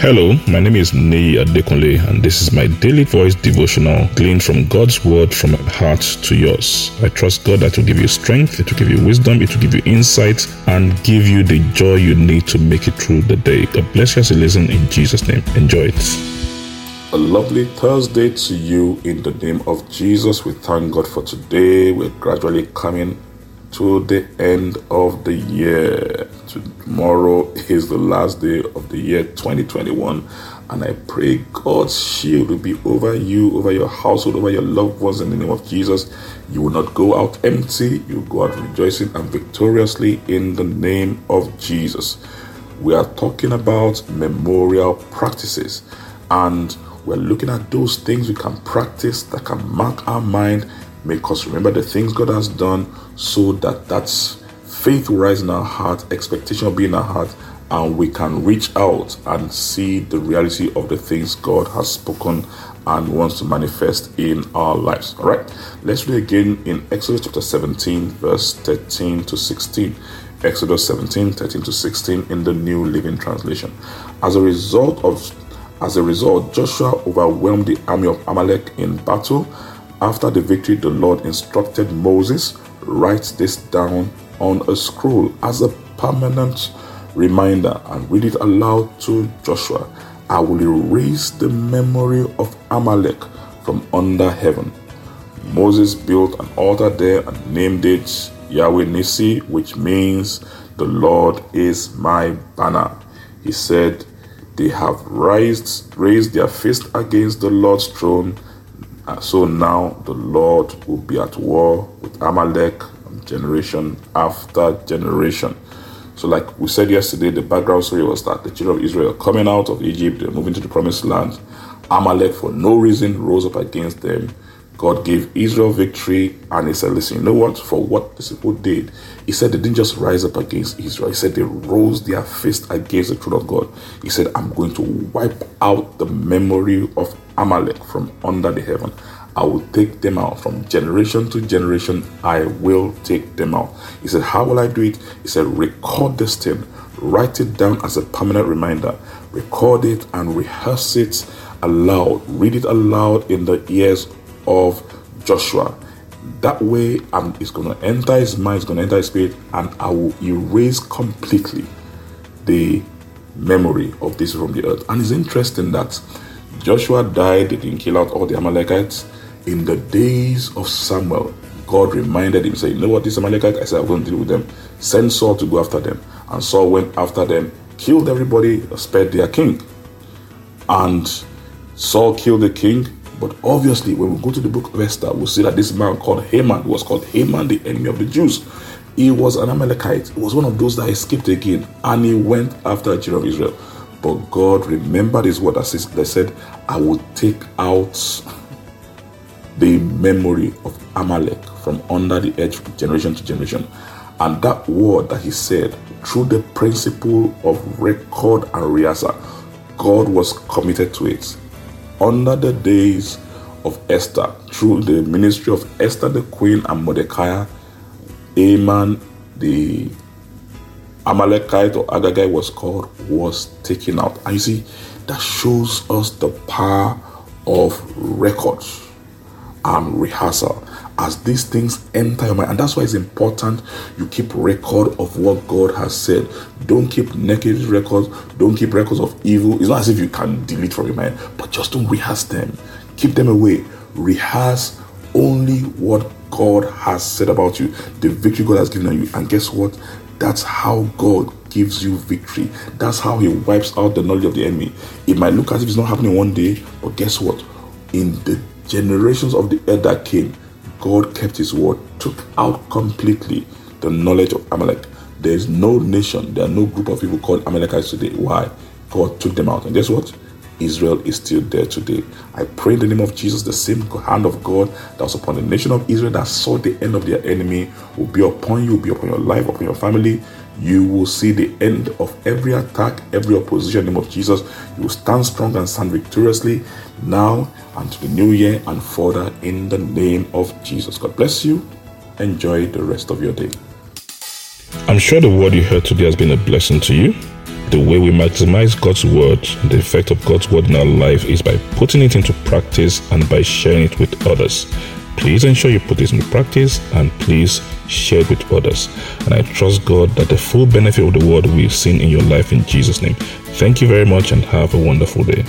Hello, my name is Nei Adekunle, and this is my daily voice devotional gleaned from God's word from my heart to yours. I trust God that will give you strength, it will give you wisdom, it will give you insight, and give you the joy you need to make it through the day. God bless you as you listen in Jesus' name. Enjoy it. A lovely Thursday to you in the name of Jesus. We thank God for today. We're gradually coming to the end of the year. Tomorrow is the last day of the year 2021, and I pray God's shield will be over you, over your household, over your loved ones in the name of Jesus. You will not go out empty, you go out rejoicing and victoriously in the name of Jesus. We are talking about memorial practices, and we're looking at those things we can practice that can mark our mind Make us remember the things God has done so that that's faith will rise in our heart, expectation will be in our heart, and we can reach out and see the reality of the things God has spoken and wants to manifest in our lives. All right, let's read again in Exodus chapter 17, verse 13 to 16. Exodus 17, 13 to 16 in the New Living Translation. As a result of as a result, Joshua overwhelmed the army of Amalek in battle after the victory, the Lord instructed Moses, write this down on a scroll as a permanent reminder and read it aloud to Joshua. I will erase the memory of Amalek from under heaven. Moses built an altar there and named it Yahweh Nissi, which means the Lord is my banner. He said, They have raised, raised their fist against the Lord's throne uh, so now the Lord will be at war with Amalek generation after generation. So, like we said yesterday, the background story was that the children of Israel coming out of Egypt, they're moving to the promised land. Amalek, for no reason, rose up against them. God gave Israel victory, and He said, Listen, you know what? For what the people did, He said they didn't just rise up against Israel, He said they rose their fist against the throne of God. He said, I'm going to wipe out the memory of Amalek from under the heaven. I will take them out from generation to generation. I will take them out. He said, How will I do it? He said, Record this thing, write it down as a permanent reminder, record it and rehearse it aloud, read it aloud in the ears of Joshua. That way, um, it's going to enter his mind, it's going to enter his spirit, and I will erase completely the memory of this from the earth. And it's interesting that Joshua died, they didn't kill out all the Amalekites. In the days of Samuel, God reminded him, say, You know what, these Amalekites, I said, I'm going to deal with them. Send Saul to go after them. And Saul went after them, killed everybody, spared their king. And Saul killed the king. But obviously, when we go to the book of Esther, we'll see that this man called Haman was called Haman, the enemy of the Jews. He was an Amalekite. He was one of those that escaped again. And he went after the children of Israel. But God remembered his word they said, I will take out the memory of Amalek from under the edge generation to generation. And that word that he said, through the principle of record and rehearsal, God was committed to it. Under the days of Esther, through the ministry of Esther the queen and Mordecai, Aman the Amalekite or Agagite was called, was taken out. And you see, that shows us the power of records and rehearsal as these things enter your mind. And that's why it's important you keep record of what God has said. Don't keep negative records, don't keep records of evil. It's not as if you can delete from your mind, but just don't rehearse them. Keep them away. Rehearse only what God has said about you, the victory God has given you. And guess what? That's how God gives you victory. That's how He wipes out the knowledge of the enemy. It might look as if it's not happening one day, but guess what? In the generations of the earth that came, God kept His word, took out completely the knowledge of Amalek. There is no nation, there are no group of people called Amalekites today. Why? God took them out. And guess what? Israel is still there today. I pray in the name of Jesus, the same hand of God that was upon the nation of Israel that saw the end of their enemy will be upon you, will be upon your life, upon your family. You will see the end of every attack, every opposition in the name of Jesus. You will stand strong and stand victoriously now and to the new year and further in the name of Jesus. God bless you. Enjoy the rest of your day. I'm sure the word you heard today has been a blessing to you. The way we maximize God's word, the effect of God's word in our life is by putting it into practice and by sharing it with others. Please ensure you put this into practice and please share it with others. And I trust God that the full benefit of the word will be seen in your life in Jesus' name. Thank you very much and have a wonderful day.